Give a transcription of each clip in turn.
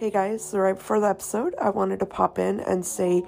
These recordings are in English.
Hey guys, so right before the episode, I wanted to pop in and say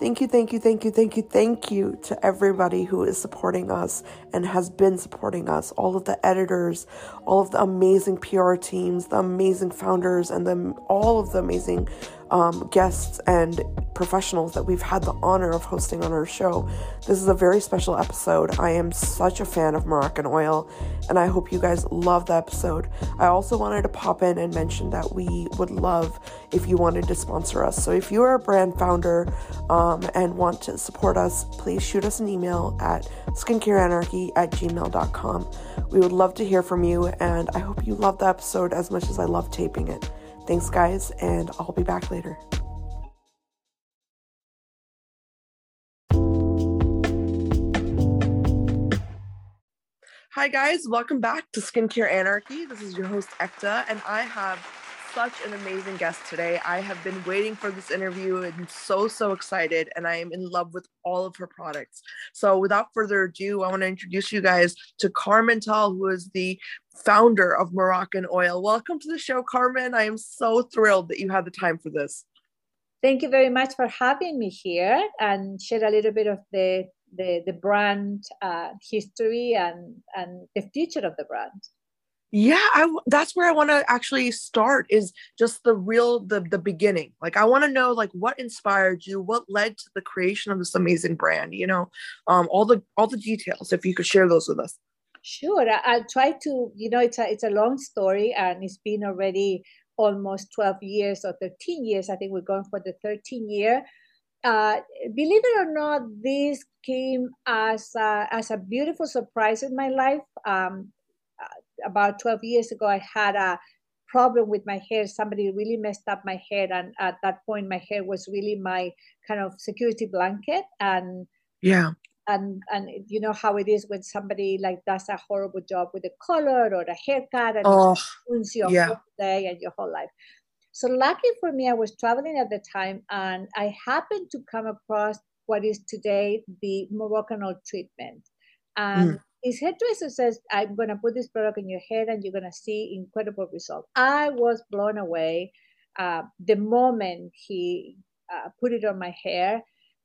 thank you, thank you, thank you, thank you, thank you to everybody who is supporting us and has been supporting us. All of the editors, all of the amazing PR teams, the amazing founders, and then all of the amazing um, guests and professionals that we've had the honor of hosting on our show. This is a very special episode. I am such a fan of Moroccanoil, and I hope you guys love the episode. I also wanted to pop in and mention that we would love if you wanted to sponsor us. So if you are a brand founder um, and want to support us, please shoot us an email at skincareanarchy at gmail.com. We would love to hear from you, and I hope you love the episode as much as I love taping it. Thanks, guys, and I'll be back later. Hi, guys, welcome back to Skincare Anarchy. This is your host, Ekta, and I have such an amazing guest today. I have been waiting for this interview and so, so excited, and I am in love with all of her products. So, without further ado, I want to introduce you guys to Carmen Tal, who is the founder of Moroccanoil. Welcome to the show, Carmen. I am so thrilled that you had the time for this. Thank you very much for having me here and share a little bit of the the, the brand uh, history and and the future of the brand. Yeah, I, that's where I want to actually start is just the real the the beginning. Like I want to know like what inspired you, what led to the creation of this amazing brand. You know, um, all the all the details. If you could share those with us. Sure, I'll try to. You know, it's a it's a long story, and it's been already almost 12 years or 13 years. I think we're going for the 13 year. Uh, believe it or not, this came as a, as a beautiful surprise in my life. Um, uh, about 12 years ago, I had a problem with my hair. Somebody really messed up my hair, and at that point, my hair was really my kind of security blanket. And yeah, and and you know how it is when somebody like does a horrible job with a color or a haircut and oh, ruins your yeah. whole day and your whole life. So lucky for me, I was traveling at the time and I happened to come across what is today the Moroccanoil treatment. And mm. his hairdresser says, I'm going to put this product in your head and you're going to see incredible results. I was blown away uh, the moment he uh, put it on my hair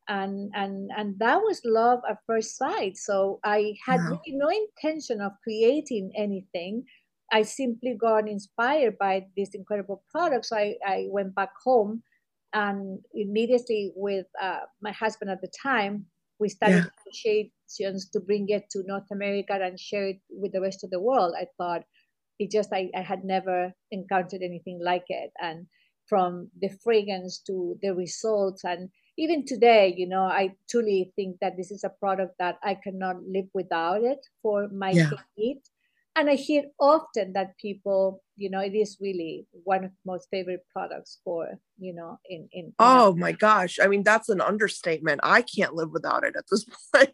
and and and that was love at first sight so i had wow. really no intention of creating anything i simply got inspired by this incredible product so i, I went back home and immediately with uh, my husband at the time we started yeah. negotiations to bring it to north america and share it with the rest of the world i thought it just I, I had never encountered anything like it and from the fragrance to the results and even today, you know, I truly think that this is a product that I cannot live without it for my yeah. And I hear often that people, you know, it is really one of most favorite products for, you know, in in. Oh my gosh! I mean, that's an understatement. I can't live without it at this point.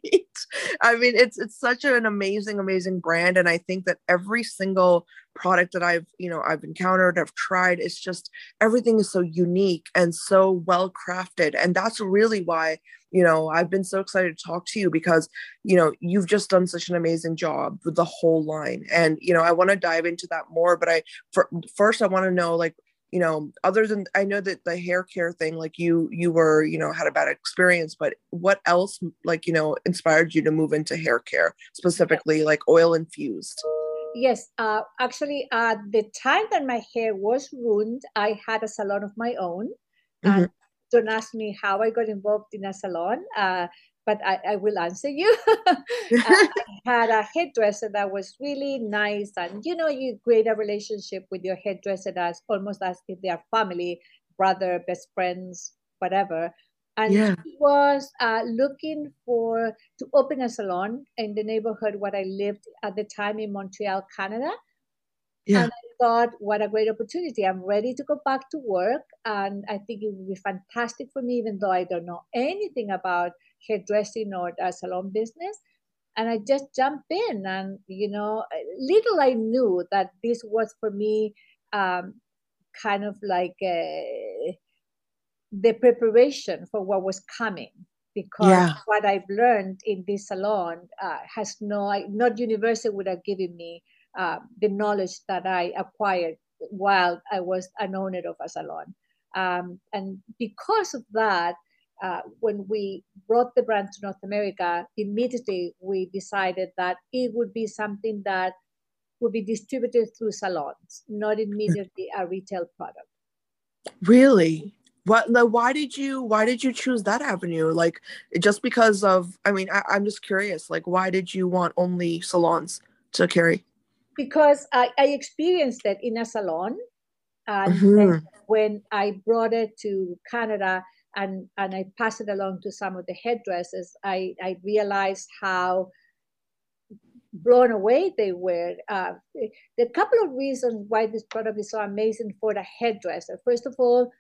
I mean, it's it's such an amazing, amazing brand, and I think that every single product that I've, you know, I've encountered, I've tried, it's just everything is so unique and so well crafted, and that's really why you know i've been so excited to talk to you because you know you've just done such an amazing job with the whole line. And you know i want to dive into that more but i for, first i want to know like you know other than i know that the hair care thing like you you were you know had a bad experience but what else like you know inspired you to move into hair care specifically like oil infused yes uh actually at the time that my hair was ruined i had a salon of my own mm-hmm. and don't ask me how I got involved in a salon, uh, but I, I, will answer you. uh, I had a hairdresser that was really nice, and you know, you create a relationship with your hairdresser that's almost as if they are family, brother, best friends, whatever. And yeah. he was uh, looking for to open a salon in the neighborhood where I lived at the time in Montreal, Canada. Yeah. And I thought, what a great opportunity. I'm ready to go back to work. And I think it would be fantastic for me, even though I don't know anything about hairdressing or a salon business. And I just jumped in. And, you know, little I knew that this was for me um, kind of like a, uh, the preparation for what was coming because yeah. what I've learned in this salon uh, has no, not university would have given me uh, the knowledge that I acquired while I was an owner of a salon. Um, and because of that, uh, when we brought the brand to North America, immediately we decided that it would be something that would be distributed through salons, not immediately a retail product. Really? What? Why did you? Why did you choose that avenue? Like, just because of? I mean, I, I'm just curious. Like, why did you want only salons to carry? Because I, I experienced it in a salon, and mm-hmm. when I brought it to Canada, and and I passed it along to some of the hairdressers, I I realized how blown away they were. Uh, the couple of reasons why this product is so amazing for the hairdresser. First of all,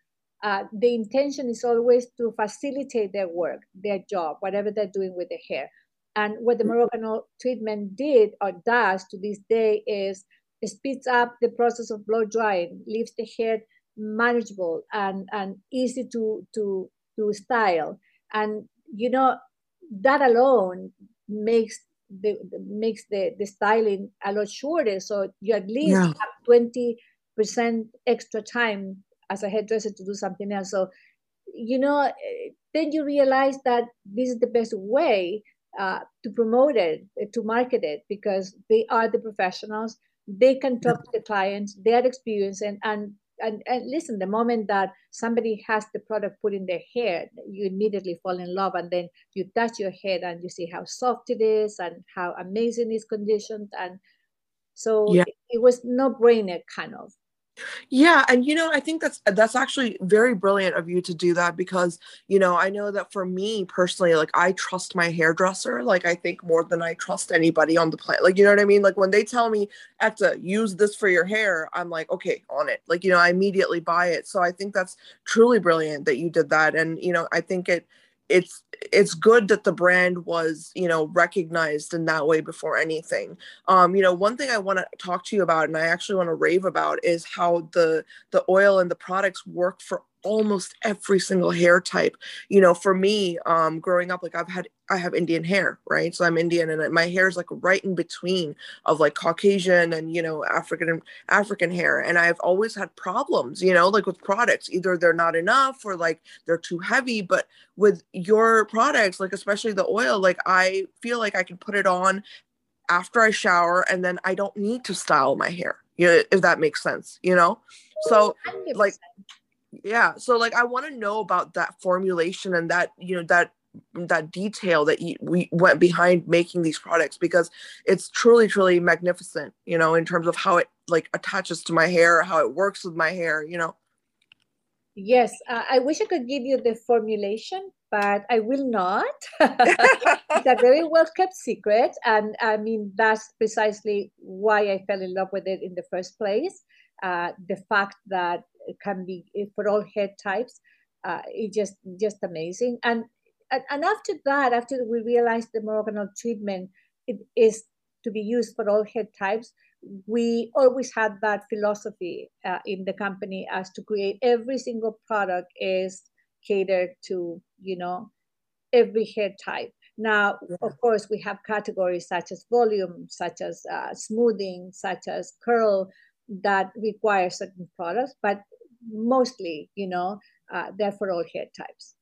uh, the intention is always to facilitate their work, their job, whatever they're doing with the hair. And what the mm. Moroccan treatment did or does to this day is speeds up the process of blow drying, leaves the hair manageable and, and easy to, to, to style. And, you know, that alone makes the makes the, the styling a lot shorter. So you at least yeah. have 20% extra time as a hairdresser to do something else. So, you know, then you realize that this is the best way uh, to promote it, to market it, because they are the professionals. They can talk to the clients, they are experienced, and, and and, and listen, the moment that somebody has the product put in their hair, you immediately fall in love, and then you touch your head and you see how soft it is and how amazing it's conditioned, and so yeah. it, it was no brainer kind of. Yeah, and you know, I think that's that's actually very brilliant of you to do that because, you know, I know that for me personally, like I trust my hairdresser, like I think more than I trust anybody on the planet. Like, you know what I mean? Like when they tell me, "Ekta, use this for your hair," I'm like, "Okay, on it." Like, you know, I immediately buy it. So I think that's truly brilliant that you did that and, you know, I think it it's it's good that the brand was you know recognized in that way before anything. Um you know one thing i want to talk to you about and i actually want to rave about is how the the oil and the products work for almost every single hair type. You know for me um growing up like i've had i have indian hair right? So i'm indian and uh, my hair is like right in between of like caucasian and you know african african hair and i've always had problems you know like with products. Either they're not enough or like they're too heavy but with your products like especially the oil like i feel like i can put it on after i shower and then i don't need to style my hair you know, if that makes sense you know? So like yeah so like i want to know about that formulation and that you know that that detail that you, we went behind making these products because it's truly truly magnificent you know in terms of how it like attaches to my hair how it works with my hair you know yes uh, i wish i could give you the formulation but i will not it's a very well kept secret and i mean that's precisely why i fell in love with it in the first place uh, the fact that it can be eh, for all hair types. Uh, it's just just amazing. And, and after that, after we realized the oil treatment it is to be used for all hair types, we always had that philosophy uh, in the company as to create every single product is catered to you know every hair type. Now, yeah. of course, we have categories such as volume, such as uh, smoothing, such as curl that require certain products, but mostly, you know, uh, they're for all hair types.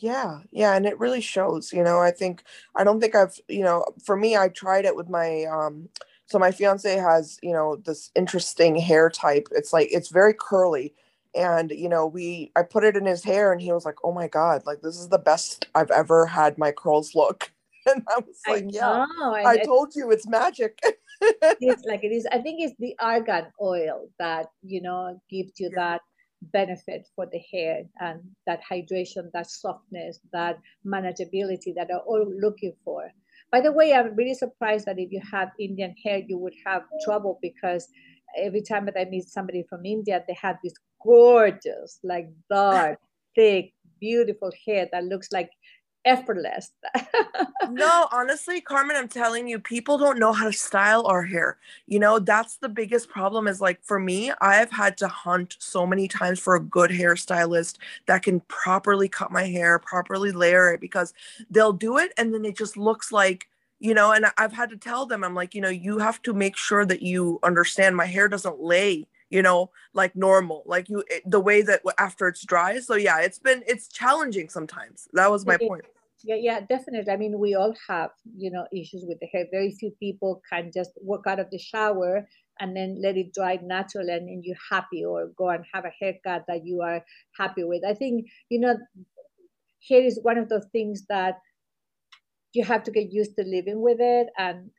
Yeah, yeah, and it really shows. You know, I think I don't think I've, you know, for me, I tried it with my um. So my fiance has, you know, this interesting hair type. It's like it's very curly, and you know, we I put it in his hair, and he was like, "Oh my god, like this is the best I've ever had my curls look." And I was like, I "Yeah, I, told you, it's magic." it's like it is. I think it's the argan oil that you know gives you yeah. that benefit for the hair and that hydration, that softness, that manageability that are all looking for. By the way, I'm really surprised that if you have Indian hair, you would have trouble because every time that I meet somebody from India, they have this gorgeous, like dark, thick, beautiful hair that looks like effortless. no, honestly, Carmen, I'm telling you, people don't know how to style our hair. You know, that's the biggest problem is like for me, I've had to hunt so many times for a good hairstylist that can properly cut my hair, properly layer it because they'll do it and then it just looks like you know and i've had to tell them i'm like you know you have to make sure that you understand my hair doesn't lay you know like normal like you it, the way that after it's dry so yeah it's been it's challenging sometimes that was my point. Yeah yeah definitely i mean we all have you know issues with the hair very few people can just walk out of the shower and then let it dry naturally and then you're happy or go and have a haircut that you are happy with. I think you know hair is one of those things that you have to get used to living with it and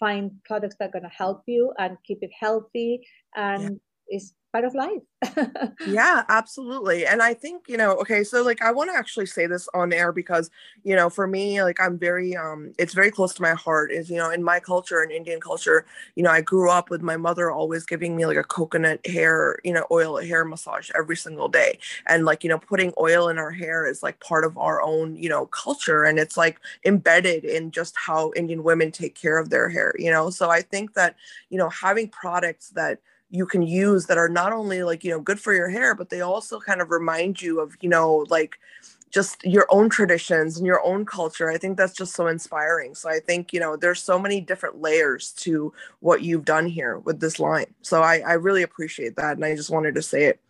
find products that are going to help you and keep it healthy and it's part of life. yeah, absolutely. And I think, you know, okay, so like I want to actually say this on air because, you know, for me, like I'm very um it's very close to my heart is, you know, in my culture in Indian culture, you know, I grew up with my mother always giving me like a coconut hair, you know, oil hair massage every single day. And like, you know, putting oil in our hair is like part of our own, you know, culture and it's like embedded in just how Indian women take care of their hair, you know. So I think that, you know, having products that you can use that are not only like you know good for your hair but they also kind of remind you of you know like just your own traditions and your own culture i think that's just so inspiring so i think you know there's so many different layers to what you've done here with this line so i i really appreciate that and i just wanted to say it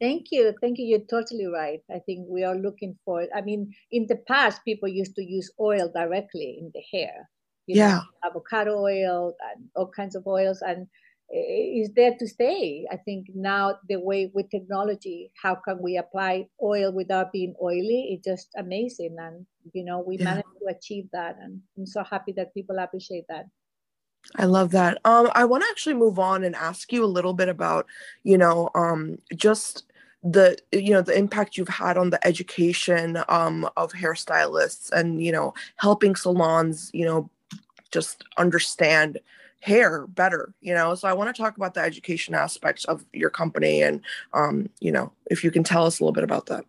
Thank you. Thank you. You're totally right. I think we are looking for, I mean, in the past, people used to use oil directly in the hair. yeah. Know, avocado oil and all kinds of oils. And is there to stay. I think now the way with technology, how can we apply oil without being oily? It's just amazing, and you know we yeah. managed to achieve that, and I'm so happy that people appreciate that. I love that. Um, I want to actually move on and ask you a little bit about, you know, um, just the you know the impact you've had on the education um, of hairstylists and you know helping salons you know just understand hair better you know? So i want to talk about the education aspects of your company and um, you know if you can tell us a little bit about that.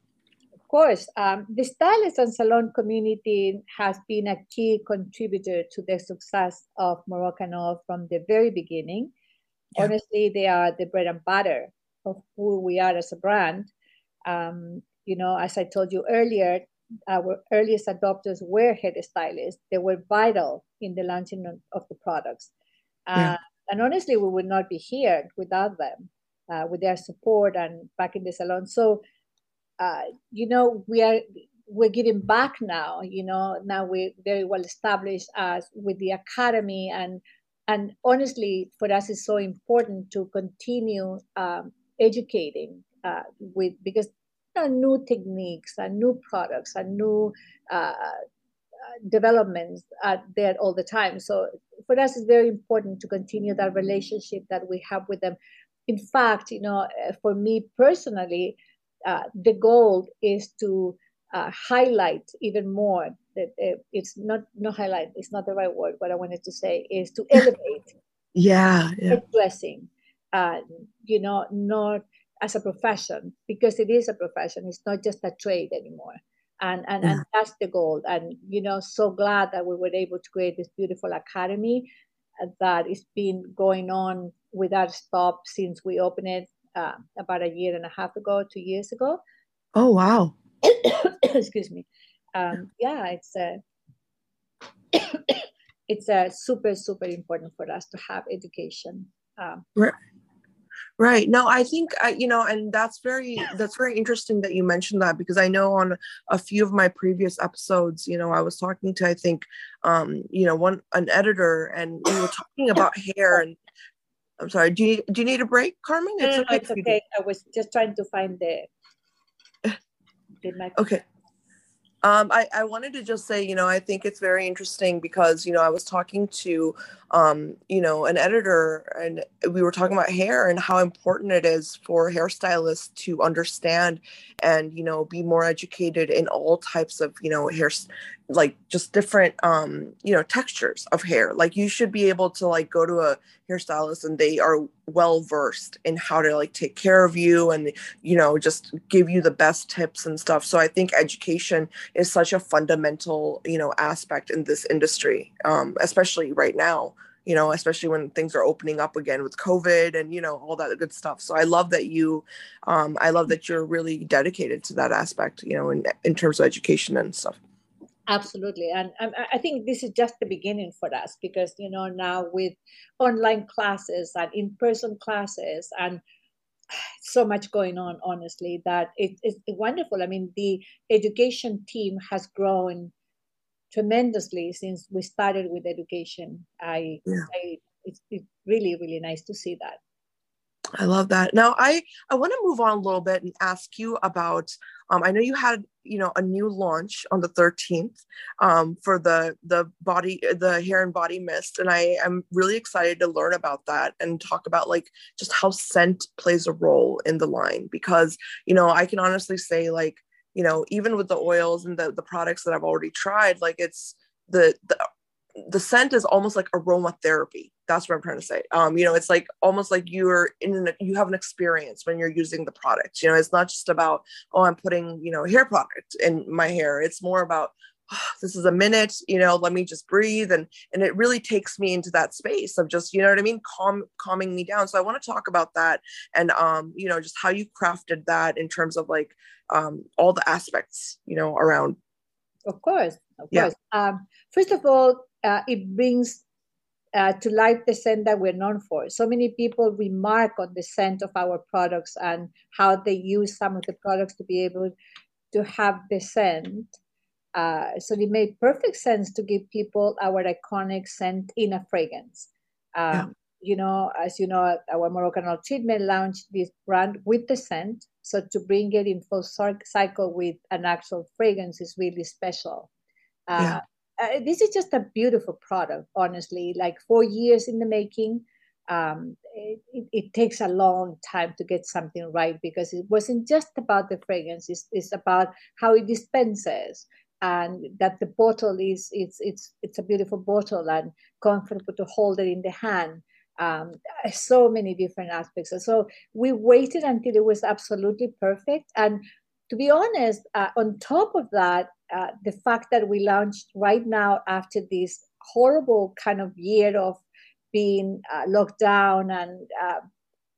Of course um, the stylist and salon community has been a key contributor to the success of Moroccanoil from the very beginning. Yeah. honestly they are the bread and butter of who we are as a brand. Um, you know as i told you earlier our earliest adopters were hair stylists they were vital in the launching of the products yeah. Uh, and honestly, we would not be here without them, uh, with their support and back in the salon. So, uh, you know, we are we're giving back now. You know, now we're very well established as with the academy, and and honestly, for us, it's so important to continue um, educating uh, with because new techniques and new products and new uh, developments are there all the time. So for us, it's very important to continue that relationship that we have with them. In fact, you know, uh, for me personally, uh, the goal is to uh, highlight even more that uh, it's not not highlight. It's not the right word. What I wanted to say is to elevate. yeah, yeah. dressing. Uh, you know, not as a profession because it is a profession. It's not just a trade anymore and and, yeah. and that's the goal. And you know so glad that we were able to create this beautiful academy uh, that is been going on without stop since we opened it uh, about a year and a half ago two years ago. Oh wow. Excuse me. Um, yeah it's a it's a super super important for us to have education um, right Right. No, I think I, you know, and that's very that's very interesting that you mentioned that because I know on a few of my previous episodes, you know, I was talking to I think, um, you know, one an editor, and we were talking about hair. And I'm sorry. Do you do you need a break, Carmen? It's no, no, okay. No, it's okay. I was just trying to find the. the okay. Um, I, I wanted to just say, you know, I think it's very interesting because, you know, I was talking to, um, you know, an editor and we were talking about hair and how important it is for hairstylists to understand and, you know, be more educated in all types of, you know, hair, like just different um you know textures of hair. Like you should be able to like go to a hairstylist and they are well versed in how to like take care of you and you know just give you the best tips and stuff. So i think education is such a fundamental you know aspect in this industry um especially right now you know especially when things are opening up again with covid and you know all that good stuff. So i love that you um i love that you're really dedicated to that aspect you know in in terms of education and stuff Absolutely. And I think this is just the beginning for us because, you know, now with online classes and in person classes and so much going on honestly that it, it's wonderful i mean the education team has grown tremendously since we started with education i, yeah. I it's, it's really really nice to see that I love that. Now, I I want to move on a little bit and ask you about. Um, I know you had you know a new launch on the 13th um, for the the body the hair and body mist, and I am really excited to learn about that and talk about like just how scent plays a role in the line because you know I can honestly say like you know even with the oils and the the products that I've already tried, like it's the the the scent is almost like aromatherapy. That's what i'm trying to say. Um you know it's like almost like you're in an, you have an experience when you're using the product. You know it's not just about oh i'm putting you know hair product in my hair. It's more about oh, this is a minute you know let me just breathe. And and it really takes me into that space of just you know what i mean? Calm calming me down. So i want to talk about that and um you know just how you crafted that in terms of like um all the aspects you know around. Of course of yeah. course. Um first of all uh, it brings uh, to life the scent that we're known for. So many people remark on the scent of our products and how they use some of the products to be able to have the scent. Uh, so it made perfect sense to give people our iconic scent in a fragrance. Um, yeah. You know, as you know, our Moroccan treatment launched this brand with the scent. So to bring it in full cycle with an actual fragrance is really special. Uh, yeah uh, this is just a beautiful product, honestly. Like four years in the making. Um, it, it, takes a long time to get something right because it wasn't just about the fragrance. It's, it's about how it dispenses and that the bottle is it's it's it's a beautiful bottle and comfortable to hold it in the hand. Um, so many different aspects. So we waited until it was absolutely perfect. And to be honest, uh, on top of that, uh, the fact that we launched right now after this horrible kind of year of being uh, locked down and uh,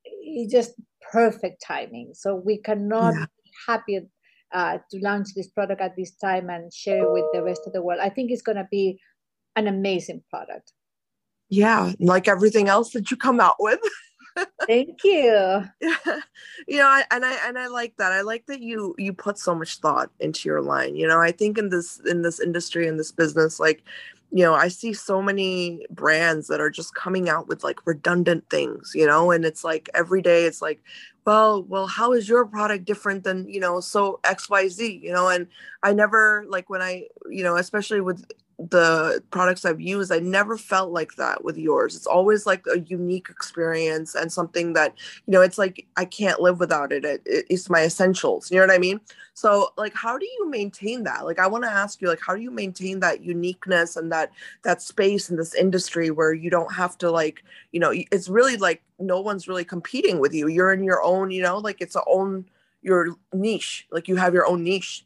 it's just perfect timing. So we cannot yeah. be happy uh, to launch this product at this time and share it with the rest of the world. I think it's going to be an amazing product. Yeah, like everything else that you come out with. Thank you. you know, and I and I like that. I like that you you put so much thought into your line. You know, I think in this in this industry in this business, like, you know, I see so many brands that are just coming out with like redundant things. You know, and it's like every day it's like, well, well, how is your product different than you know so X Y Z? You know, and I never like when I you know especially with the products I've used, I never felt like that with yours. It's always like a unique experience and something that, you know, it's like I can't live without it. it, it it's my essentials. You know what I mean? So, like, how do you maintain that? Like, I want to ask you, like, how do you maintain that uniqueness and that that space in this industry where you don't have to, like, you know, it's really like no one's really competing with you. You're in your own, you know, like it's a own your niche. Like you have your own niche.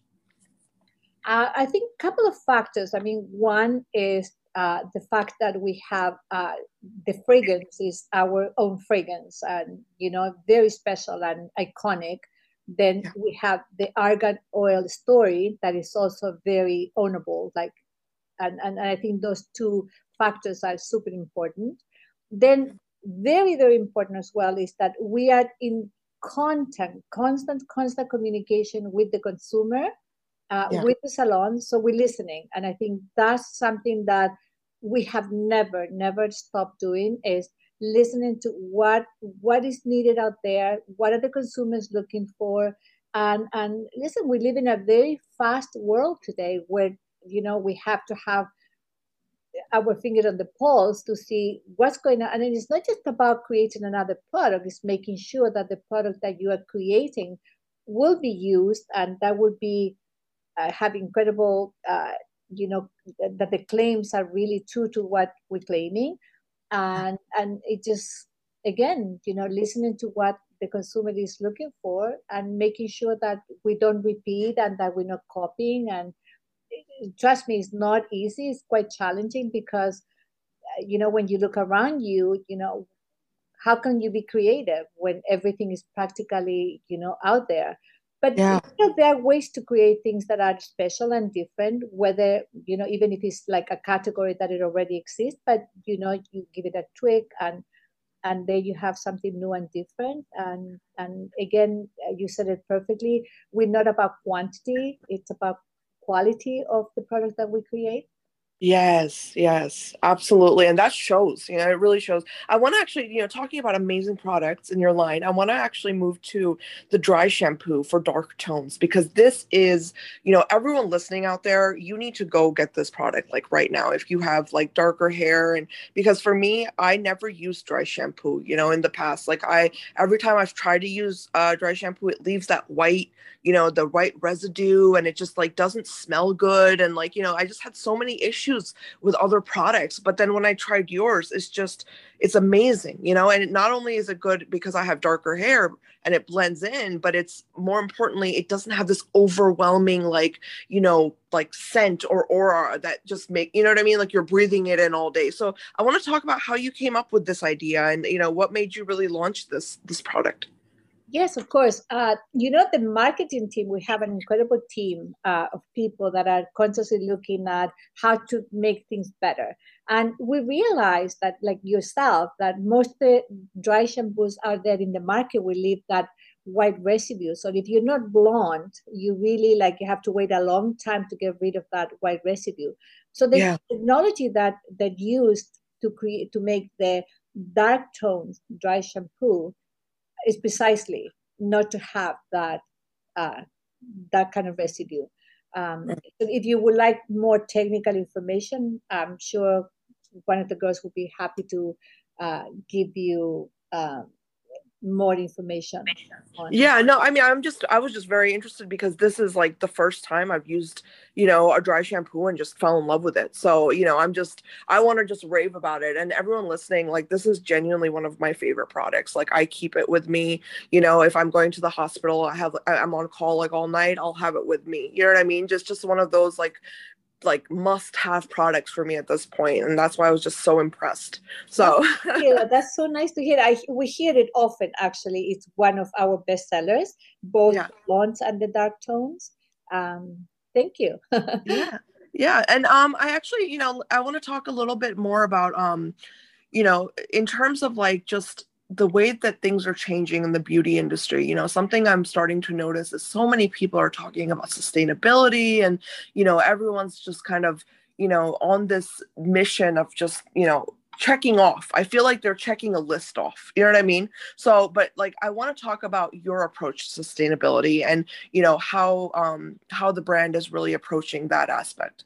Uh, I think a couple of factors. I mean, one is uh, the fact that we have uh, the fragrance is our own fragrance and you know very special and iconic then yeah. we have the argan oil story that is also very ownable like and, and, and i think those two factors are super important then very very important as well is that we are in content constant constant communication with the consumer uh, yeah. with the salon. So we're listening. And I think that's something that we have never, never stopped doing is listening to what what is needed out there, what are the consumers looking for. And and listen, we live in a very fast world today where you know we have to have our finger on the pulse to see what's going on. And it's not just about creating another product, it's making sure that the product that you are creating will be used and that will be uh, have incredible, uh, you know, that the claims are really true to what we're claiming, and and it just again, you know, listening to what the consumer is looking for and making sure that we don't repeat and that we're not copying. And trust me it's not easy. It's quite challenging because uh, you know when you look around you you know how can you be creative when everything is practically you know out there but yeah. you know, there are ways to create things that are special and different whether you know even if it's like a category that it already exists but you know you give it a tweak and and there you have something new and different and and again uh, you said it perfectly we're not about quantity it's about quality of the product that we create Yes, yes, absolutely. And that shows, you know, it really shows. I want to actually, you know, talking about amazing products in your line, I want to actually move to the dry shampoo for dark tones because this is, you know, everyone listening out there, you need to go get this product like right now if you have like darker hair. And because for me, I never used dry shampoo, you know, in the past. Like I, every time I've tried to use uh, dry shampoo, it leaves that white, you know, the white residue and it just like doesn't smell good. And like, you know, I just had so many issues issues with other products but then when i tried yours it's just it's amazing you know? And not only is it good because i have darker hair and it blends in but it's more importantly it doesn't have this overwhelming like you know like scent or aura that just make you know what i mean? Like you're breathing it in all day. So i want to talk about how you came up with this idea and you know what made you really launch this this product Yes, of course. Uh, you know, the marketing team, we have an incredible team uh, of people that are constantly looking at how to make things better. And we realized that, like yourself, that most the dry shampoos out there in the market will leave that white residue. So if you're not blonde, you really like you have to wait a long time to get rid of that white residue. So the yeah. technology that that used to create to make the dark tones dry shampoo is precisely not to have that uh, that kind of residue. Um, so if you would like more technical information, I'm sure one of the girls would be happy to uh, give you um, more information yeah no i mean i'm just i was just very interested because this is like the first time i've used you know a dry shampoo and just fell in love with it. So you know i'm just i want to just rave about it. And everyone listening like this is genuinely one of my favorite products. Like i keep it with me. You know if i'm going to the hospital i have i'm on call like all night i'll have it with me. You know what i mean? Just just one of those like like must have products for me at this point and that's why i was just so impressed. So yeah that's so nice to hear. I we hear it often actually. It's one of our best sellers both yeah. blondes and the dark tones. Um thank you. Yeah. Yeah and um i actually you know i want to talk a little bit more about um you know in terms of like just the way that things are changing in the beauty industry you know something i'm starting to notice is so many people are talking about sustainability and you know everyone's just kind of you know on this mission of just you know checking off. I feel like they're checking a list off. You know what i mean? So but like i want to talk about your approach to sustainability and you know how um how the brand is really approaching that aspect.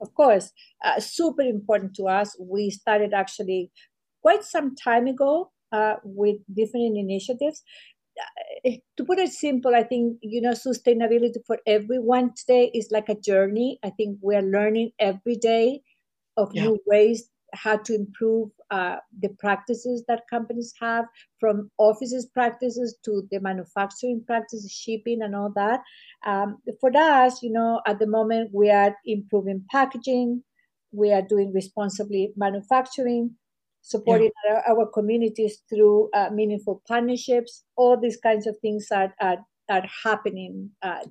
Of course. Uh, super important to us. We started actually quite some time ago uh, with different initiatives. Uh, to put it simple, I think you know sustainability for everyone today is like a journey. I think we are learning every day of yeah. new ways how to improve uh, the practices that companies have, from offices practices to the manufacturing practices, shipping, and all that. Um, for us, you know, at the moment we are improving packaging, we are doing responsibly manufacturing, supporting yeah. our, our, communities through uh, meaningful partnerships. All these kinds of things are are, are happening uh,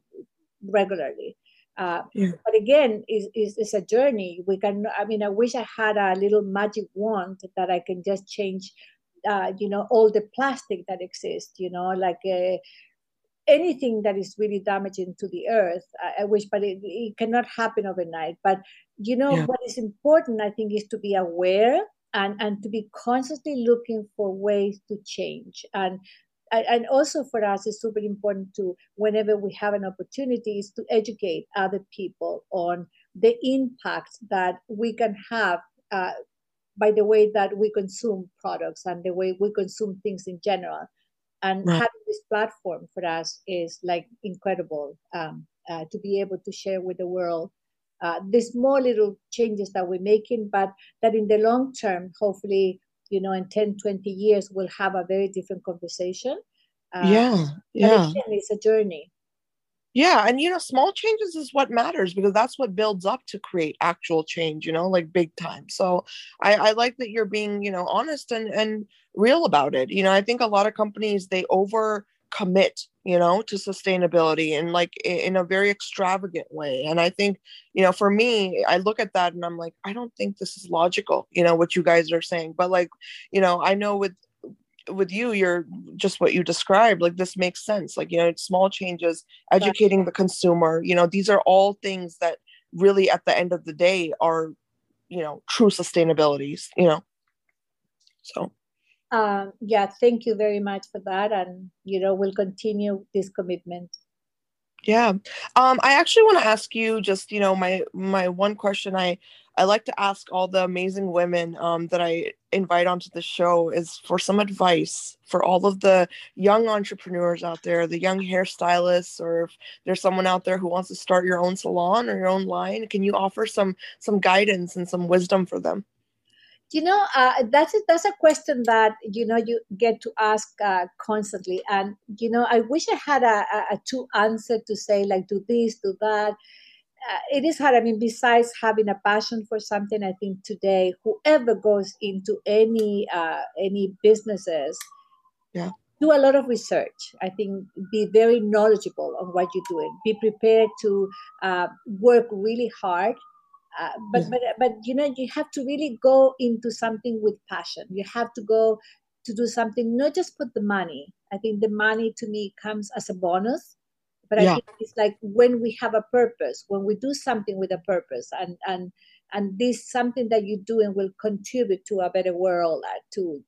regularly. Uh, yeah. But again, is is a journey. We can. I mean, I wish I had a little magic wand that I can just change. Uh, you know, all the plastic that exists. You know, like uh, anything that is really damaging to the earth. I, I wish, but it, it, cannot happen overnight. But you know, yeah. what is important, I think, is to be aware and and to be constantly looking for ways to change and and also for us it's super important to whenever we have an opportunity is to educate other people on the impact that we can have uh, by the way that we consume products and the way we consume things in general and right. having this platform for us is like incredible um, uh, to be able to share with the world uh, the small little changes that we're making, but that in the long term, hopefully, you know, in 10, 20 years, we'll have a very different conversation. Uh, yeah, yeah. Again, it's a journey. Yeah, and you know, small changes is what matters because that's what builds up to create actual change, you know, like big time. So I, I like that you're being, you know, honest and and real about it. You know, I think a lot of companies they over commit you know to sustainability and like in a very extravagant way. And i think you know for me i look at that and i'm like i don't think this is logical you know what you guys are saying. But like you know i know with with you you're just what you described like this makes sense. Like you know small changes educating the consumer you know these are all things that really at the end of the day are you know true sustainabilities you know? So um, yeah thank you very much for that and you know we'll continue this commitment yeah um i actually want to ask you just you know my my one question i I like to ask all the amazing women um, that I invite onto the show is for some advice for all of the young entrepreneurs out there, the young hairstylists, or if there's someone out there who wants to start your own salon or your own line, can you offer some some guidance and some wisdom for them? You know, uh, that's a, that's a question that you know you get to ask uh, constantly, and you know, I wish I had a, a, a two answer to say like do this, do that uh, it is hard. I mean, besides having a passion for something, I think today whoever goes into any uh, any businesses, yeah, do a lot of research. I think be very knowledgeable on what you're doing. Be prepared to uh, work really hard. Uh, but yeah. but but you know you have to really go into something with passion. You have to go to do something not just for the money. I think the money to me comes as a bonus but yeah. i think it's like when we have a purpose when we do something with a purpose and and and this something that you do and will contribute to a better world uh, to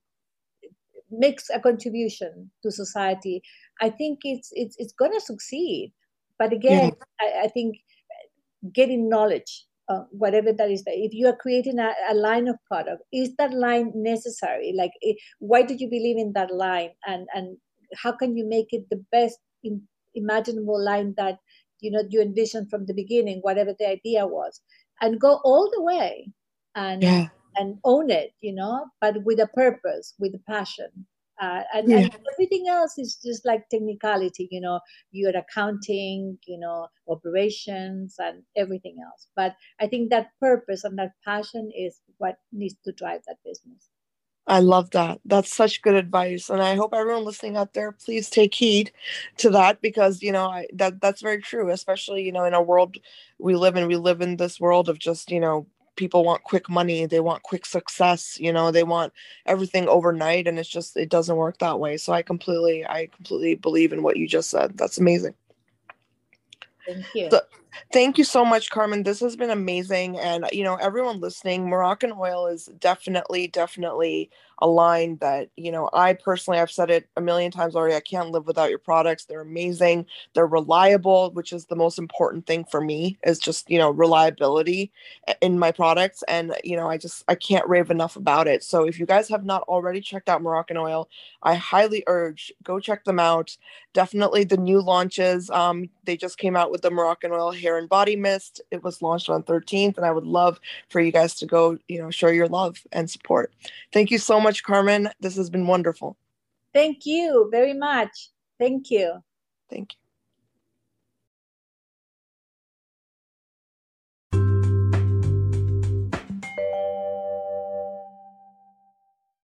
makes a contribution to society i think it's it's it's going to succeed but again yeah. I, I, think getting knowledge uh, whatever that is if you are creating a, a, line of product is that line necessary? Like it, why do you believe in that line? And and how can you make it the best in imaginable line that you know you envisioned from the beginning whatever the idea was? And go all the way and yeah. and own it you know but with a purpose with a passion uh, and, yeah. and, everything else is just like technicality you know your accounting you know operations and everything else but i think that purpose and that passion is what needs to drive that business I love that. That's such good advice, and I hope everyone listening out there, please take heed to that because you know I, that that's very true. Especially you know in a world we live in, we live in this world of just you know people want quick money, they want quick success, you know, they want everything overnight, and it's just it doesn't work that way. So I completely, I completely believe in what you just said. That's amazing. Thank you. So, thank you so much, Carmen. This has been amazing. And, you know, everyone listening, Moroccanoil is definitely, definitely a line that you know i personally i've said it a million times already i can't live without your products they're amazing they're reliable which is the most important thing for me is just you know reliability in my products and you know i just i can't rave enough about it so if you guys have not already checked out Moroccanoil i highly urge go check them out definitely the new launches um they just came out with the Moroccanoil hair and body mist it was launched on 13th and i would love for you guys to go you know show your love and support thank you so much much, Carmen. This has been wonderful. Thank you very much. Thank you. Thank you.